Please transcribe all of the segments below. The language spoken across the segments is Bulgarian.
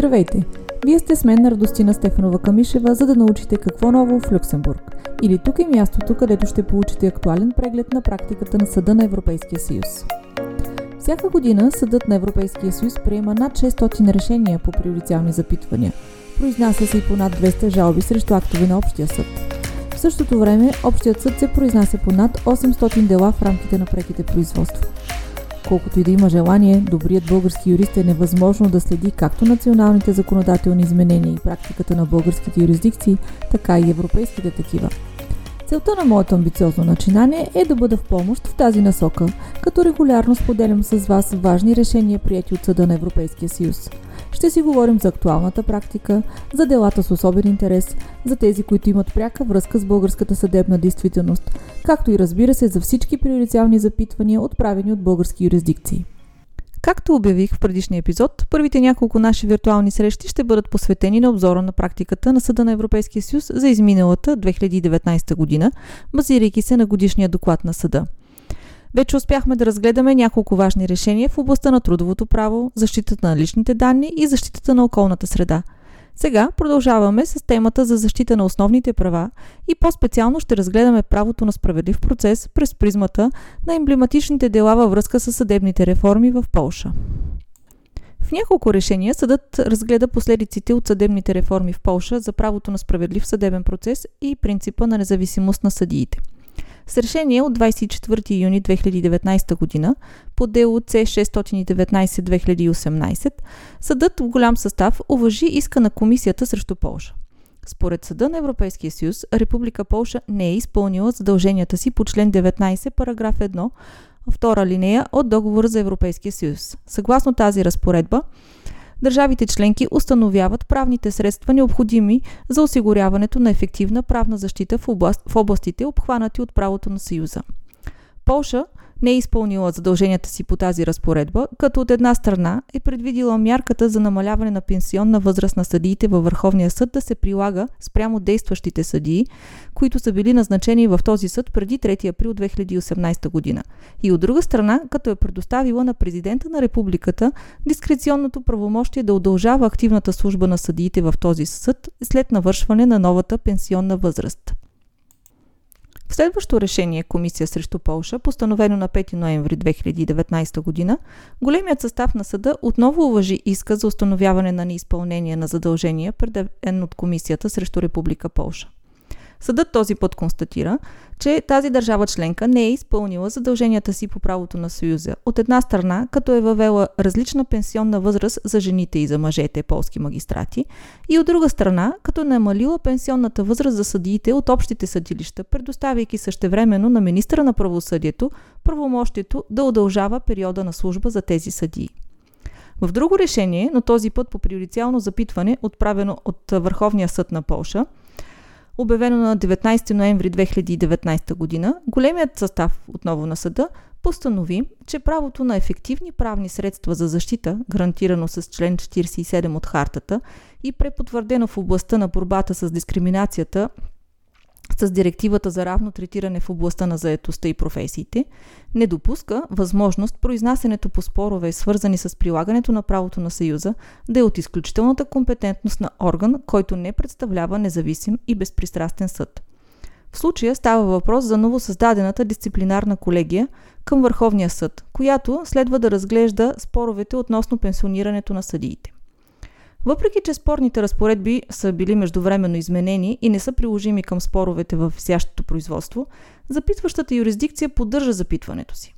Здравейте! Вие сте с мен на Радостина Стефанова Камишева, за да научите какво ново в Люксембург. Или тук е мястото, където ще получите актуален преглед на практиката на Съда на Европейския съюз. Всяка година Съдът на Европейския съюз приема над 600 решения по приоритетни запитвания. Произнася се и по над 200 жалби срещу актове на Общия съд. В същото време Общият съд се произнася по над 800 дела в рамките на преките производства. Колкото и да има желание, добрият български юрист е невъзможно да следи както националните законодателни изменения и практиката на българските юрисдикции, така и европейските такива. Целта на моето амбициозно начинание е да бъда в помощ в тази насока, като регулярно споделям с вас важни решения, прияти от Съда на Европейския съюз. Ще си говорим за актуалната практика, за делата с особен интерес, за тези, които имат пряка връзка с българската съдебна действителност, както и разбира се за всички приоритетни запитвания, отправени от български юрисдикции. Както обявих в предишния епизод, първите няколко наши виртуални срещи ще бъдат посветени на обзора на практиката на Съда на Европейския съюз за изминалата 2019 година, базирайки се на годишния доклад на Съда. Вече успяхме да разгледаме няколко важни решения в областта на трудовото право, защитата на личните данни и защитата на околната среда – сега продължаваме с темата за защита на основните права и по-специално ще разгледаме правото на справедлив процес през призмата на емблематичните дела във връзка с съдебните реформи в Полша. В няколко решения съдът разгледа последиците от съдебните реформи в Полша за правото на справедлив съдебен процес и принципа на независимост на съдиите – с решение от 24 юни 2019 година по дело C619-2018 съдът в голям състав уважи иска на комисията срещу Полша. Според Съда на Европейския съюз, Република Полша не е изпълнила задълженията си по член 19, параграф 1, втора линия от Договора за Европейския съюз. Съгласно тази разпоредба, държавите членки установяват правните средства необходими за осигуряването на ефективна правна защита в, област, в областите, обхванати от правото на Съюза. Полша не е изпълнила задълженията си по тази разпоредба, като от една страна е предвидила мярката за намаляване на пенсионна възраст на съдиите във Върховния съд да се прилага спрямо действащите съдии, които са били назначени в този съд преди 3 април 2018 година. И от друга страна, като е предоставила на президента на републиката дискреционното правомощие да удължава активната служба на съдиите в този съд след навършване на новата пенсионна възраст. В следващо решение Комисия срещу Полша, постановено на 5 ноември 2019 година, големият състав на съда отново уважи иска за установяване на неизпълнение на задължения, преден от Комисията срещу Република Полша. Съдът този път констатира, че тази държава членка не е изпълнила задълженията си по правото на Съюза. От една страна, като е въвела различна пенсионна възраст за жените и за мъжете полски магистрати, и от друга страна, като е намалила пенсионната възраст за съдиите от общите съдилища, предоставяйки същевременно на министра на правосъдието правомощието да удължава периода на служба за тези съдии. В друго решение, но този път по приоритетно запитване, отправено от Върховния съд на Полша, обявено на 19 ноември 2019 година, големият състав отново на съда постанови, че правото на ефективни правни средства за защита, гарантирано с член 47 от хартата и препотвърдено в областта на борбата с дискриминацията с директивата за равно третиране в областта на заетостта и професиите, не допуска възможност произнасянето по спорове, свързани с прилагането на правото на Съюза, да е от изключителната компетентност на орган, който не представлява независим и безпристрастен съд. В случая става въпрос за новосъздадената дисциплинарна колегия към Върховния съд, която следва да разглежда споровете относно пенсионирането на съдиите. Въпреки, че спорните разпоредби са били междувременно изменени и не са приложими към споровете в висящото производство, запитващата юрисдикция поддържа запитването си.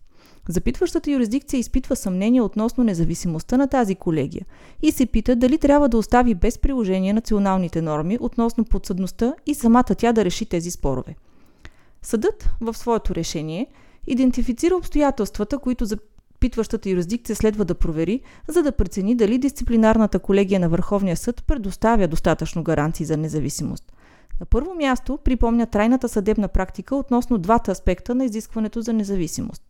Запитващата юрисдикция изпитва съмнение относно независимостта на тази колегия и се пита дали трябва да остави без приложение националните норми относно подсъдността и самата тя да реши тези спорове. Съдът в своето решение идентифицира обстоятелствата, които Питващата юрисдикция следва да провери, за да прецени дали дисциплинарната колегия на Върховния съд предоставя достатъчно гаранции за независимост. На първо място припомня трайната съдебна практика относно двата аспекта на изискването за независимост.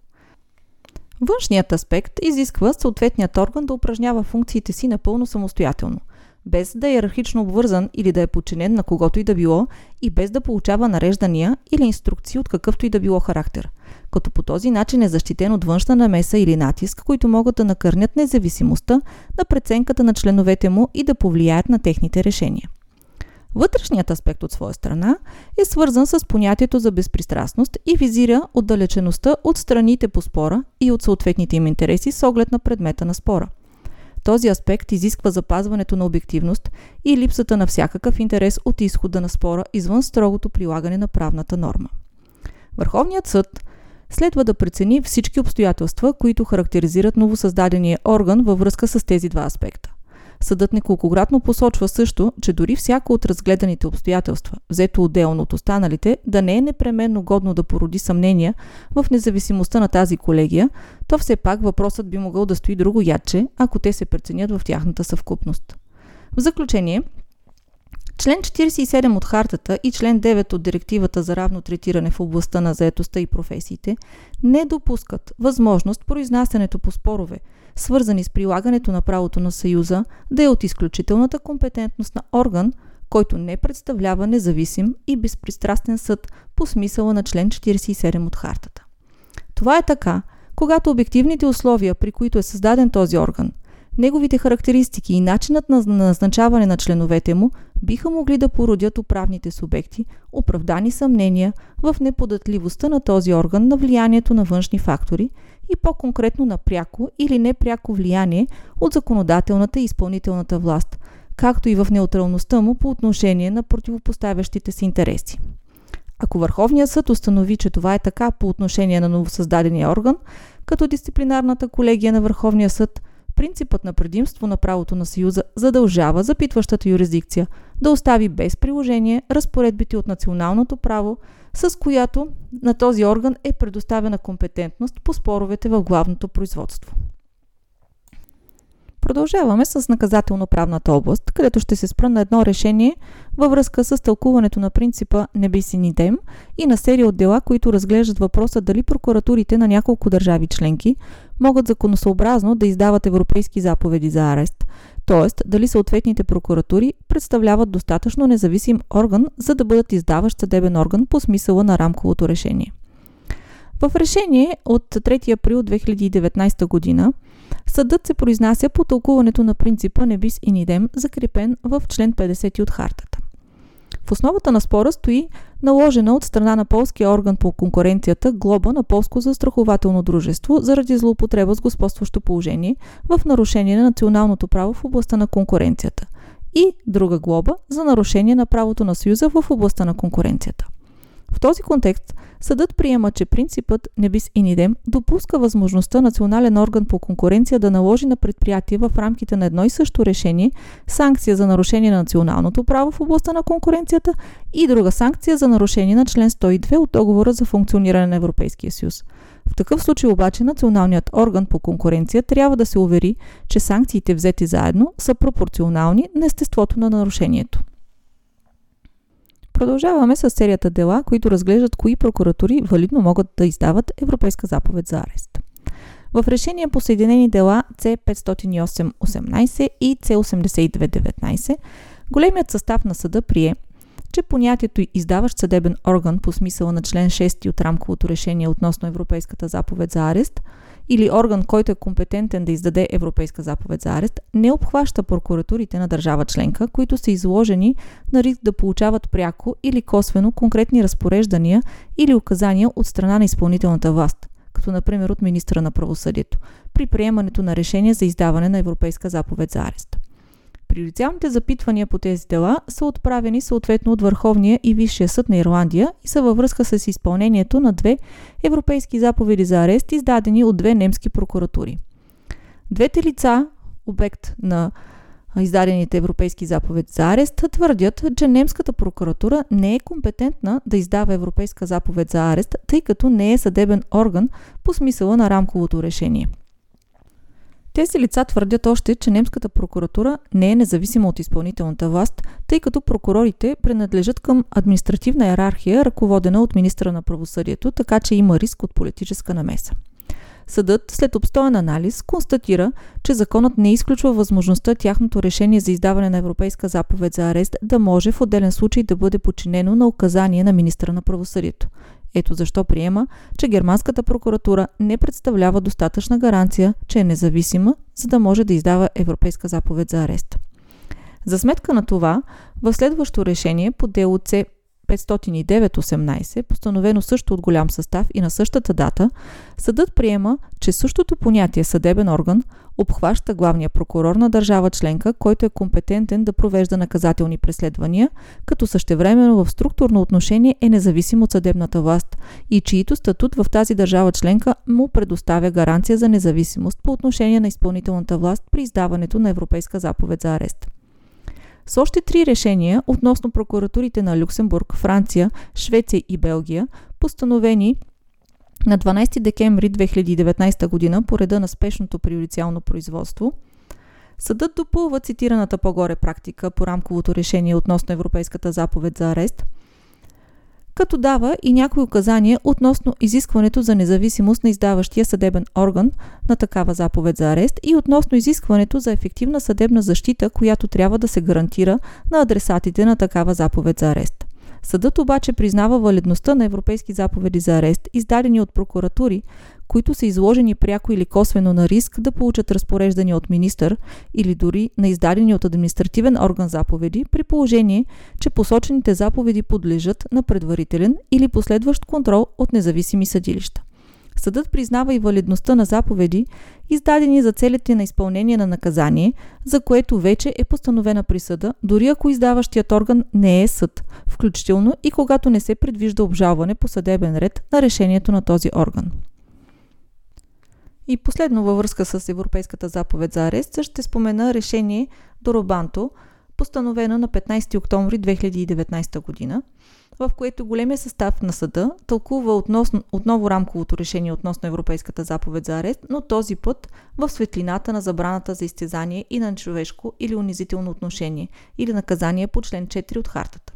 Външният аспект изисква съответният орган да упражнява функциите си напълно самостоятелно. Без да е иерархично обвързан или да е подчинен на когото и да било и без да получава нареждания или инструкции от какъвто и да било характер, като по този начин е защитен от външна намеса или натиск, които могат да накърнят независимостта на преценката на членовете му и да повлияят на техните решения. Вътрешният аспект от своя страна е свързан с понятието за безпристрастност и визира отдалечеността от страните по спора и от съответните им интереси с оглед на предмета на спора. Този аспект изисква запазването на обективност и липсата на всякакъв интерес от изхода на спора извън строгото прилагане на правната норма. Върховният съд следва да прецени всички обстоятелства, които характеризират новосъздадения орган във връзка с тези два аспекта. Съдът неколкократно посочва също, че дори всяко от разгледаните обстоятелства, взето отделно от останалите, да не е непременно годно да породи съмнения в независимостта на тази колегия, то все пак въпросът би могъл да стои друго ядче, ако те се преценят в тяхната съвкупност. В заключение, Член 47 от Хартата и член 9 от Директивата за равно третиране в областта на заетостта и професиите не допускат възможност произнасянето по спорове, свързани с прилагането на правото на Съюза, да е от изключителната компетентност на орган, който не представлява независим и безпристрастен съд по смисъла на член 47 от Хартата. Това е така, когато обективните условия, при които е създаден този орган, неговите характеристики и начинът на назначаване на членовете му биха могли да породят управните субекти оправдани съмнения в неподатливостта на този орган на влиянието на външни фактори и по-конкретно на пряко или непряко влияние от законодателната и изпълнителната власт, както и в неутралността му по отношение на противопоставящите си интереси. Ако Върховният съд установи, че това е така по отношение на новосъздадения орган, като дисциплинарната колегия на Върховния съд, принципът на предимство на правото на Съюза задължава запитващата юрисдикция да остави без приложение разпоредбите от националното право, с която на този орган е предоставена компетентност по споровете в главното производство. Продължаваме с наказателно-правната област, където ще се спра на едно решение във връзка с тълкуването на принципа Небиси Нидем и на серия от дела, които разглеждат въпроса дали прокуратурите на няколко държави членки могат законосъобразно да издават европейски заповеди за арест, т.е. дали съответните прокуратури представляват достатъчно независим орган, за да бъдат издаващ съдебен орган по смисъла на рамковото решение. В решение от 3 април 2019 година съдът се произнася по тълкуването на принципа Небис и Нидем, закрепен в член 50 от хартата. В основата на спора стои наложена от страна на полския орган по конкуренцията глоба на полско застрахователно дружество заради злоупотреба с господстващо положение в нарушение на националното право в областта на конкуренцията и друга глоба за нарушение на правото на Съюза в областта на конкуренцията. В този контекст съдът приема, че принципът Небис Инидем допуска възможността национален орган по конкуренция да наложи на предприятие в рамките на едно и също решение санкция за нарушение на националното право в областта на конкуренцията и друга санкция за нарушение на член 102 от договора за функциониране на Европейския съюз. В такъв случай обаче националният орган по конкуренция трябва да се увери, че санкциите взети заедно са пропорционални на естеството на нарушението. Продължаваме с серията дела, които разглеждат кои прокуратури валидно могат да издават Европейска заповед за арест. В решение по Съединени дела C508-18 и C82-19 големият състав на съда прие, че понятието издаващ съдебен орган по смисъла на член 6 от рамковото решение относно Европейската заповед за арест – или орган, който е компетентен да издаде Европейска заповед за арест, не обхваща прокуратурите на държава членка, които са изложени на риск да получават пряко или косвено конкретни разпореждания или указания от страна на изпълнителната власт, като например от министра на правосъдието, при приемането на решение за издаване на Европейска заповед за арест. Приоритетните запитвания по тези дела са отправени съответно от Върховния и Висшия съд на Ирландия и са във връзка с изпълнението на две европейски заповеди за арест, издадени от две немски прокуратури. Двете лица, обект на издадените европейски заповеди за арест, твърдят, че немската прокуратура не е компетентна да издава европейска заповед за арест, тъй като не е съдебен орган по смисъла на рамковото решение – тези лица твърдят още, че немската прокуратура не е независима от изпълнителната власт, тъй като прокурорите принадлежат към административна иерархия, ръководена от министра на правосъдието, така че има риск от политическа намеса. Съдът, след обстоен анализ, констатира, че законът не изключва възможността тяхното решение за издаване на Европейска заповед за арест да може в отделен случай да бъде подчинено на указание на министра на правосъдието. Ето защо приема, че германската прокуратура не представлява достатъчна гаранция, че е независима, за да може да издава Европейска заповед за арест. За сметка на това, в следващо решение по дело С 509-18, постановено също от голям състав и на същата дата, съдът приема, че същото понятие съдебен орган обхваща главния прокурор на държава членка, който е компетентен да провежда наказателни преследвания, като същевременно в структурно отношение е независим от съдебната власт и чието статут в тази държава членка му предоставя гаранция за независимост по отношение на изпълнителната власт при издаването на Европейска заповед за арест. С още три решения относно прокуратурите на Люксембург, Франция, Швеция и Белгия, постановени на 12 декември 2019 година по реда на спешното приорициално производство, съдът допълва цитираната по-горе практика по рамковото решение относно Европейската заповед за арест – като дава и някои указания относно изискването за независимост на издаващия съдебен орган на такава заповед за арест и относно изискването за ефективна съдебна защита, която трябва да се гарантира на адресатите на такава заповед за арест. Съдът обаче признава валидността на европейски заповеди за арест, издадени от прокуратури, които са изложени пряко или косвено на риск да получат разпореждания от министър или дори на издадени от административен орган заповеди, при положение, че посочените заповеди подлежат на предварителен или последващ контрол от независими съдилища. Съдът признава и валидността на заповеди, издадени за целите на изпълнение на наказание, за което вече е постановена присъда, дори ако издаващият орган не е съд, включително и когато не се предвижда обжалване по съдебен ред на решението на този орган. И последно във връзка с Европейската заповед за арест ще спомена решение Доробанто, постановено на 15 октомври 2019 година, в което големия състав на съда тълкува относно, отново рамковото решение относно Европейската заповед за арест, но този път в светлината на забраната за изтезание и на човешко или унизително отношение или наказание по член 4 от хартата.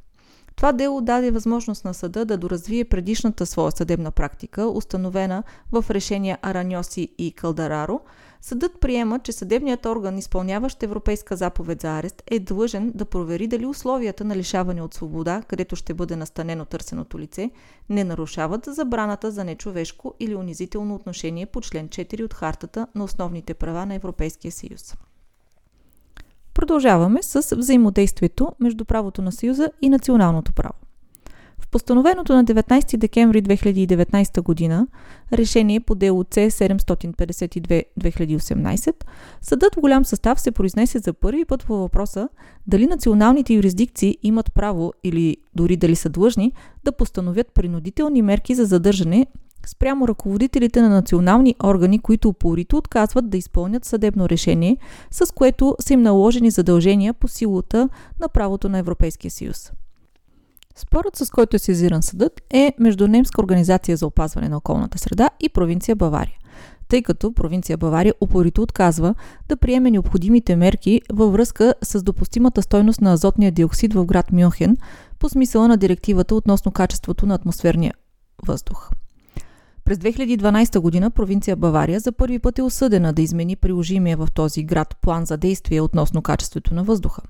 Това дело даде възможност на съда да доразвие предишната своя съдебна практика, установена в решения Араньоси и Калдараро. Съдът приема, че съдебният орган, изпълняващ Европейска заповед за арест, е длъжен да провери дали условията на лишаване от свобода, където ще бъде настанено търсеното лице, не нарушават забраната за нечовешко или унизително отношение по член 4 от Хартата на основните права на Европейския съюз. Продължаваме с взаимодействието между правото на Съюза и националното право. В постановеното на 19 декември 2019 година решение по дело C752-2018, съдът в голям състав се произнесе за първи път по въпроса дали националните юрисдикции имат право или дори дали са длъжни да постановят принудителни мерки за задържане спрямо ръководителите на национални органи, които упорито отказват да изпълнят съдебно решение, с което са им наложени задължения по силата на правото на Европейския съюз. Спорът, с който е сезиран съдът, е между Немска организация за опазване на околната среда и провинция Бавария, тъй като провинция Бавария упорито отказва да приеме необходимите мерки във връзка с допустимата стойност на азотния диоксид в град Мюнхен по смисъла на директивата относно качеството на атмосферния въздух. През 2012 година провинция Бавария за първи път е осъдена да измени приложимия в този град план за действие относно качеството на въздуха.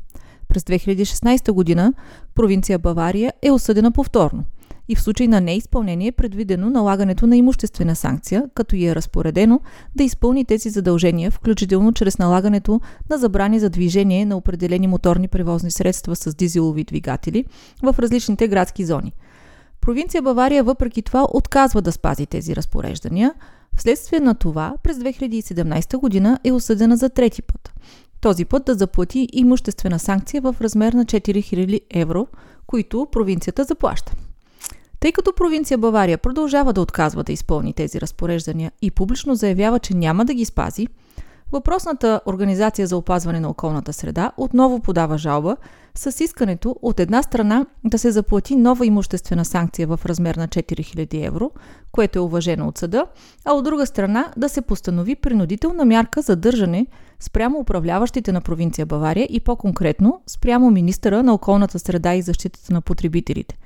През 2016 година провинция Бавария е осъдена повторно и в случай на неизпълнение е предвидено налагането на имуществена санкция, като и е разпоредено да изпълни тези задължения, включително чрез налагането на забрани за движение на определени моторни превозни средства с дизелови двигатели в различните градски зони – Провинция Бавария въпреки това отказва да спази тези разпореждания. Вследствие на това през 2017 година е осъдена за трети път. Този път да заплати имуществена санкция в размер на 4000 евро, които провинцията заплаща. Тъй като провинция Бавария продължава да отказва да изпълни тези разпореждания и публично заявява, че няма да ги спази, Въпросната Организация за опазване на околната среда отново подава жалба с искането от една страна да се заплати нова имуществена санкция в размер на 4000 евро, което е уважено от съда, а от друга страна да се постанови принудителна мярка за държане спрямо управляващите на провинция Бавария и по-конкретно спрямо министъра на околната среда и защитата на потребителите,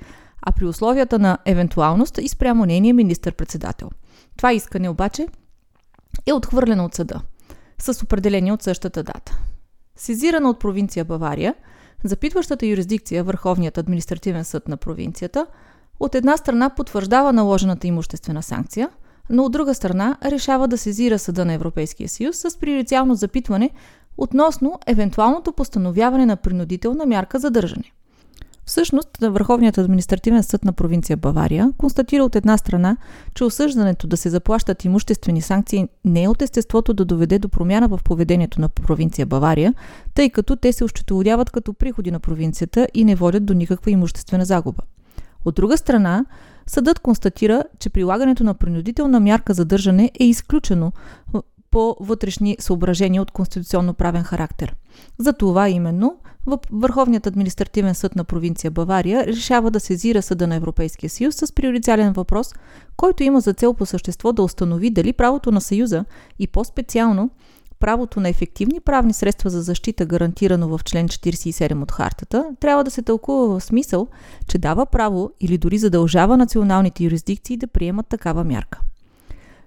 а при условията на евентуалност и спрямо нейния министър-председател. Това искане обаче е отхвърлена от съда с определение от същата дата. Сезирана от провинция Бавария, запитващата юрисдикция Върховният административен съд на провинцията от една страна потвърждава наложената имуществена санкция, но от друга страна решава да сезира Съда на Европейския съюз с приоритетно запитване относно евентуалното постановяване на принудителна мярка за държане. Всъщност, Върховният административен съд на провинция Бавария констатира от една страна, че осъждането да се заплащат имуществени санкции не е от естеството да доведе до промяна в поведението на провинция Бавария, тъй като те се ощетоводяват като приходи на провинцията и не водят до никаква имуществена загуба. От друга страна, съдът констатира, че прилагането на принудителна мярка за държане е изключено по вътрешни съображения от конституционно правен характер. За това именно Върховният административен съд на провинция Бавария решава да сезира Съда на Европейския съюз с приоритетен въпрос, който има за цел по същество да установи дали правото на Съюза и по-специално правото на ефективни правни средства за защита, гарантирано в член 47 от хартата, трябва да се тълкува в смисъл, че дава право или дори задължава националните юрисдикции да приемат такава мярка.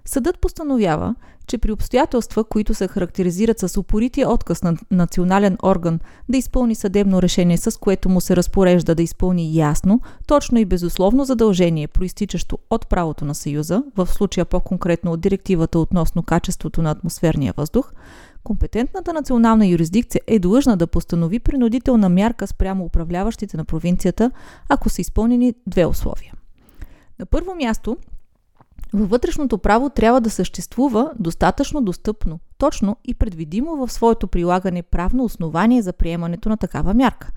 Съдът постановява, че при обстоятелства, които се характеризират с упорития отказ на национален орган да изпълни съдебно решение, с което му се разпорежда да изпълни ясно, точно и безусловно задължение, проистичащо от правото на Съюза, в случая по-конкретно от директивата относно качеството на атмосферния въздух, компетентната национална юрисдикция е длъжна да постанови принудителна мярка спрямо управляващите на провинцията, ако са изпълнени две условия. На първо място, във вътрешното право трябва да съществува достатъчно достъпно, точно и предвидимо в своето прилагане правно основание за приемането на такава мярка.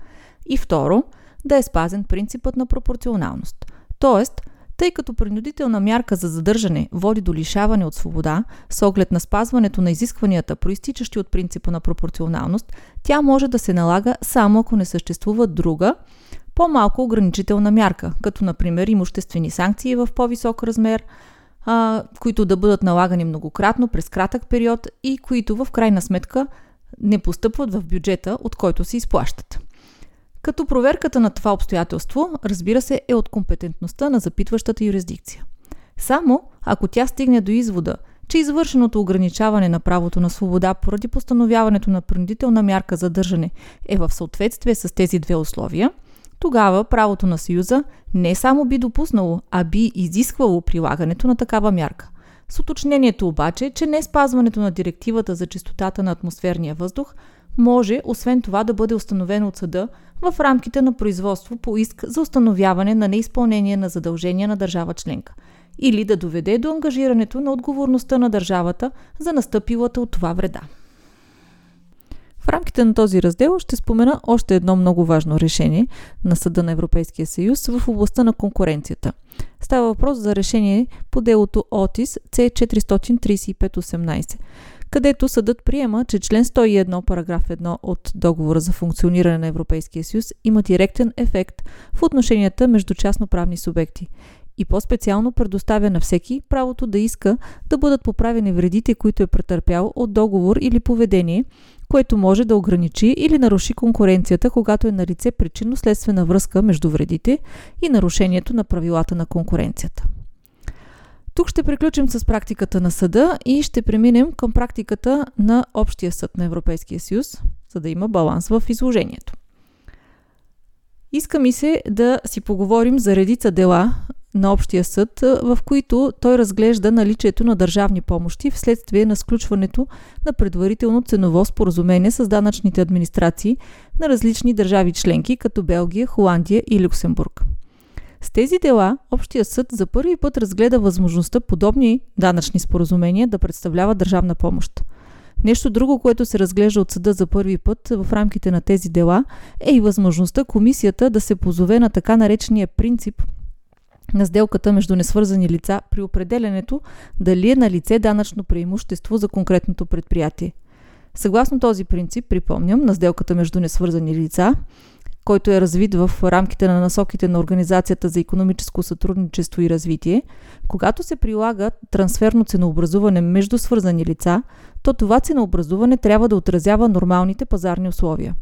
И второ, да е спазен принципът на пропорционалност. Тоест, тъй като принудителна мярка за задържане води до лишаване от свобода, с оглед на спазването на изискванията, проистичащи от принципа на пропорционалност, тя може да се налага само ако не съществува друга, по-малко ограничителна мярка, като например имуществени санкции в по-висок размер, а, които да бъдат налагани многократно през кратък период и които в крайна сметка не постъпват в бюджета, от който се изплащат. Като проверката на това обстоятелство, разбира се, е от компетентността на запитващата юрисдикция. Само ако тя стигне до извода, че извършеното ограничаване на правото на свобода поради постановяването на принудителна мярка за държане е в съответствие с тези две условия – тогава правото на Съюза не само би допуснало, а би изисквало прилагането на такава мярка. С уточнението обаче, че не спазването на директивата за чистотата на атмосферния въздух може, освен това, да бъде установено от съда в рамките на производство по иск за установяване на неизпълнение на задължения на държава членка или да доведе до ангажирането на отговорността на държавата за настъпилата от това вреда. В рамките на този раздел ще спомена още едно много важно решение на Съда на Европейския съюз в областта на конкуренцията. Става въпрос за решение по делото ОТИС C43518 където съдът приема, че член 101, параграф 1 от договора за функциониране на Европейския съюз има директен ефект в отношенията между частноправни субекти и по-специално предоставя на всеки правото да иска да бъдат поправени вредите, които е претърпял от договор или поведение, което може да ограничи или наруши конкуренцията, когато е на лице причинно-следствена връзка между вредите и нарушението на правилата на конкуренцията. Тук ще приключим с практиката на съда и ще преминем към практиката на Общия съд на Европейския съюз, за да има баланс в изложението. Иска ми се да си поговорим за редица дела на Общия съд, в които той разглежда наличието на държавни помощи вследствие на сключването на предварително ценово споразумение с данъчните администрации на различни държави членки, като Белгия, Холандия и Люксембург. С тези дела Общия съд за първи път разгледа възможността подобни данъчни споразумения да представляват държавна помощ. Нещо друго, което се разглежда от съда за първи път в рамките на тези дела, е и възможността комисията да се позове на така наречения принцип на сделката между несвързани лица при определенето дали е на лице данъчно преимущество за конкретното предприятие. Съгласно този принцип, припомням, на сделката между несвързани лица, който е развит в рамките на насоките на Организацията за економическо сътрудничество и развитие, когато се прилага трансферно ценообразуване между свързани лица, то това ценообразуване трябва да отразява нормалните пазарни условия.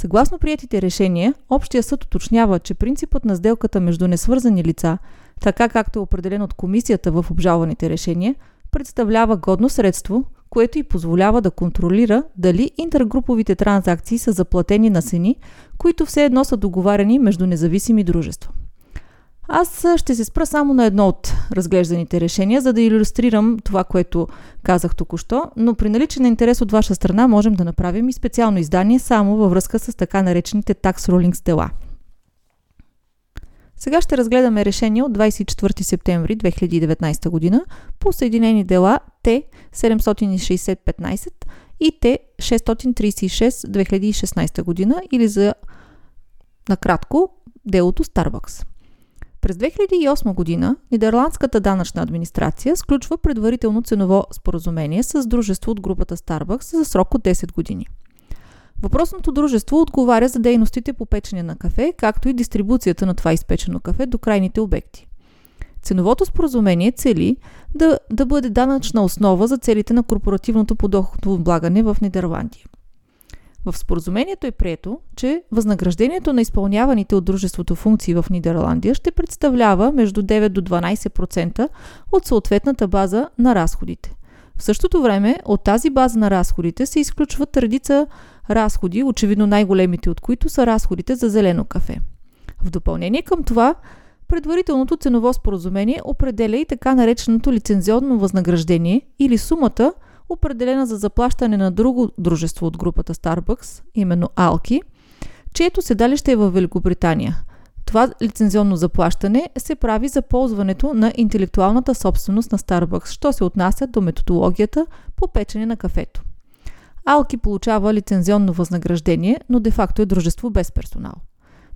Съгласно приятите решения, Общия съд уточнява, че принципът на сделката между несвързани лица, така както е определен от комисията в обжалваните решения, представлява годно средство, което й позволява да контролира дали интергруповите транзакции са заплатени на цени, които все едно са договарени между независими дружества. Аз ще се спра само на едно от разглежданите решения, за да иллюстрирам това, което казах току-що, но при наличен интерес от ваша страна можем да направим и специално издание само във връзка с така наречените tax rulings дела. Сега ще разгледаме решение от 24 септември 2019 година по Съединени дела Т-760-15 и Т-636-2016 година или за накратко делото Starbucks. През 2008 година Нидерландската данъчна администрация сключва предварително ценово споразумение с дружество от групата Starbucks за срок от 10 години. Въпросното дружество отговаря за дейностите по печене на кафе, както и дистрибуцията на това изпечено кафе до крайните обекти. Ценовото споразумение цели да, да бъде данъчна основа за целите на корпоративното подоходно облагане в Нидерландия. В споразумението е прието, че възнаграждението на изпълняваните от дружеството функции в Нидерландия ще представлява между 9 до 12% от съответната база на разходите. В същото време от тази база на разходите се изключват редица разходи, очевидно най-големите от които са разходите за зелено кафе. В допълнение към това, предварителното ценово споразумение определя и така нареченото лицензионно възнаграждение или сумата – определена за заплащане на друго дружество от групата Starbucks, именно Алки, чието седалище е в Великобритания. Това лицензионно заплащане се прави за ползването на интелектуалната собственост на Starbucks, що се отнася до методологията по печене на кафето. Алки получава лицензионно възнаграждение, но де-факто е дружество без персонал.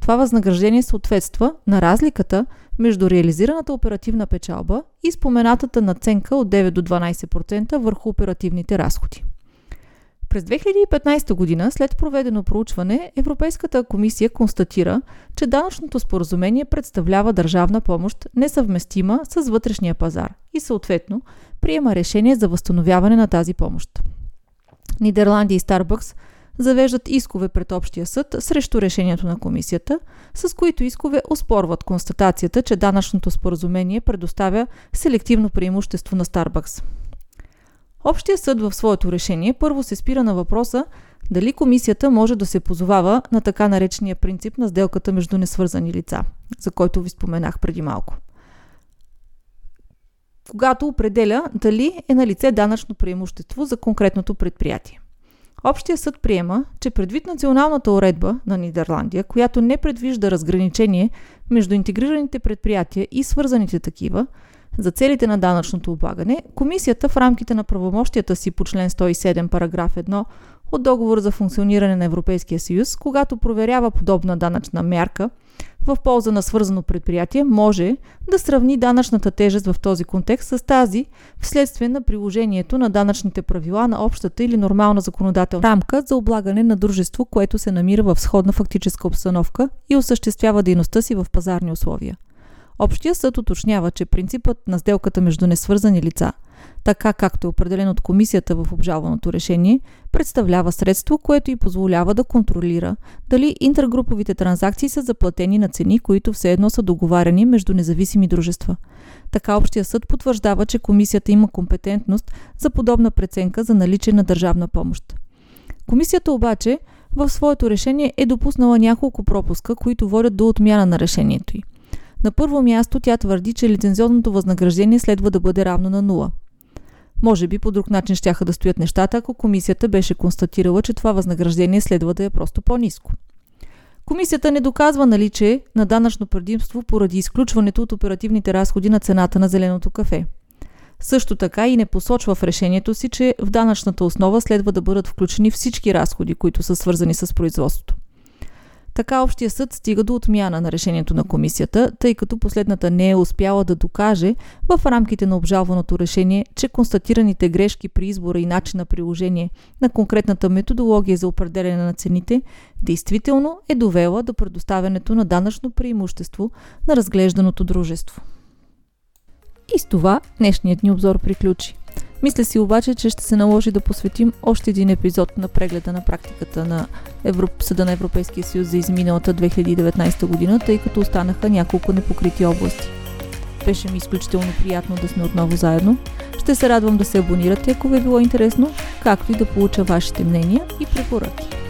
Това възнаграждение съответства на разликата между реализираната оперативна печалба и споменатата наценка от 9 до 12% върху оперативните разходи. През 2015 година, след проведено проучване, Европейската комисия констатира, че данъчното споразумение представлява държавна помощ несъвместима с вътрешния пазар и съответно приема решение за възстановяване на тази помощ. Нидерландия и Старбъкс – завеждат искове пред Общия съд срещу решението на комисията, с които искове оспорват констатацията, че данъчното споразумение предоставя селективно преимущество на Старбакс. Общия съд в своето решение първо се спира на въпроса дали комисията може да се позовава на така наречения принцип на сделката между несвързани лица, за който ви споменах преди малко. Когато определя дали е на лице данъчно преимущество за конкретното предприятие. Общия съд приема, че предвид националната уредба на Нидерландия, която не предвижда разграничение между интегрираните предприятия и свързаните такива, за целите на данъчното облагане, комисията в рамките на правомощията си по член 107 параграф 1 от договор за функциониране на Европейския съюз, когато проверява подобна данъчна мярка – в полза на свързано предприятие може да сравни данъчната тежест в този контекст с тази вследствие на приложението на данъчните правила на общата или нормална законодателна рамка за облагане на дружество, което се намира в сходна фактическа обстановка и осъществява дейността си в пазарни условия. Общия съд уточнява, че принципът на сделката между несвързани лица – така както е определен от комисията в обжалваното решение, представлява средство, което й позволява да контролира дали интергруповите транзакции са заплатени на цени, които все едно са договаряни между независими дружества. Така Общия съд потвърждава, че комисията има компетентност за подобна преценка за наличие на държавна помощ. Комисията обаче в своето решение е допуснала няколко пропуска, които водят до отмяна на решението й. На първо място тя твърди, че лицензионното възнаграждение следва да бъде равно на нула – може би по друг начин щяха да стоят нещата, ако комисията беше констатирала, че това възнаграждение следва да е просто по-низко. Комисията не доказва наличие на данъчно предимство поради изключването от оперативните разходи на цената на зеленото кафе. Също така и не посочва в решението си, че в данъчната основа следва да бъдат включени всички разходи, които са свързани с производството. Така Общия съд стига до отмяна на решението на комисията, тъй като последната не е успяла да докаже в рамките на обжалваното решение, че констатираните грешки при избора и начин на приложение на конкретната методология за определене на цените действително е довела до предоставянето на данъчно преимущество на разглежданото дружество. И с това днешният ни обзор приключи. Мисля си обаче, че ще се наложи да посветим още един епизод на прегледа на практиката на Европ... Съда на Европейския съюз за изминалата 2019 година, тъй като останаха няколко непокрити области. Беше ми изключително приятно да сме отново заедно. Ще се радвам да се абонирате, ако ви е било интересно, както и да получа вашите мнения и препоръки.